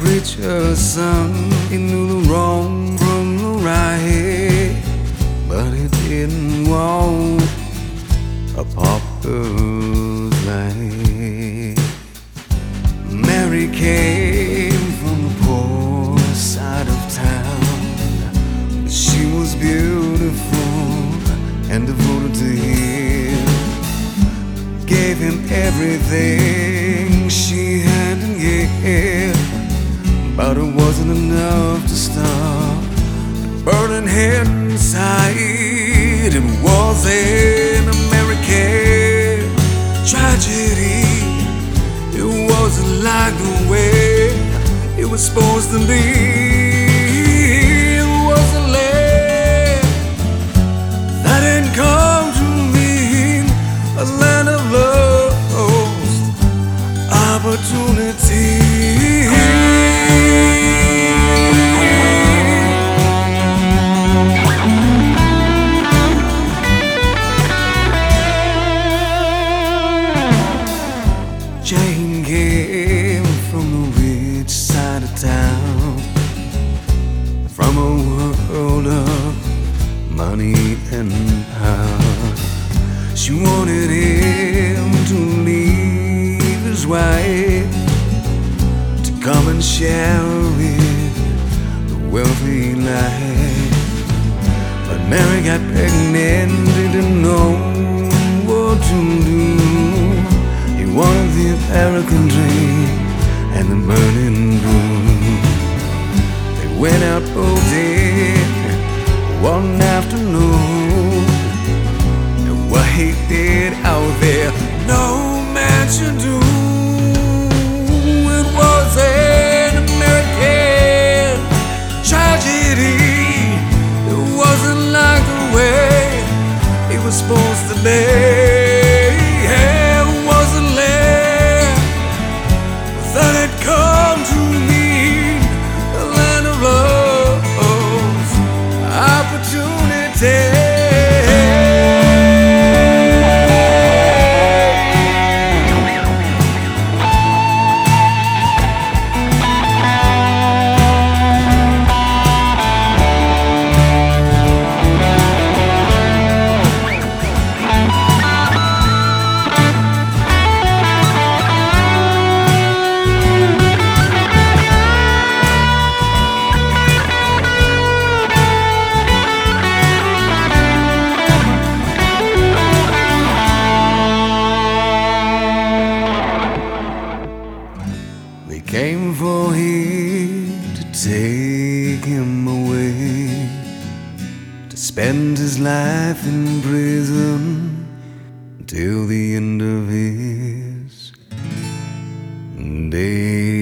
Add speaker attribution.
Speaker 1: preacher's son. He knew the wrong from the right, but he didn't want a pauper's life. Mary came from the poor side of town, she was beautiful and devoted to him. Gave him everything she had to give, but it wasn't enough to stop the burning head inside. It was an American tragedy. It wasn't like the way it was supposed to be. From a world of money and power. She wanted him to leave his wife to come and share with the wealthy life. But Mary got pregnant, went out boating one afternoon. And what he did out there, no man should do. It was an American tragedy. It wasn't like the way it was supposed to be. Spend his life in prison till the end of his days.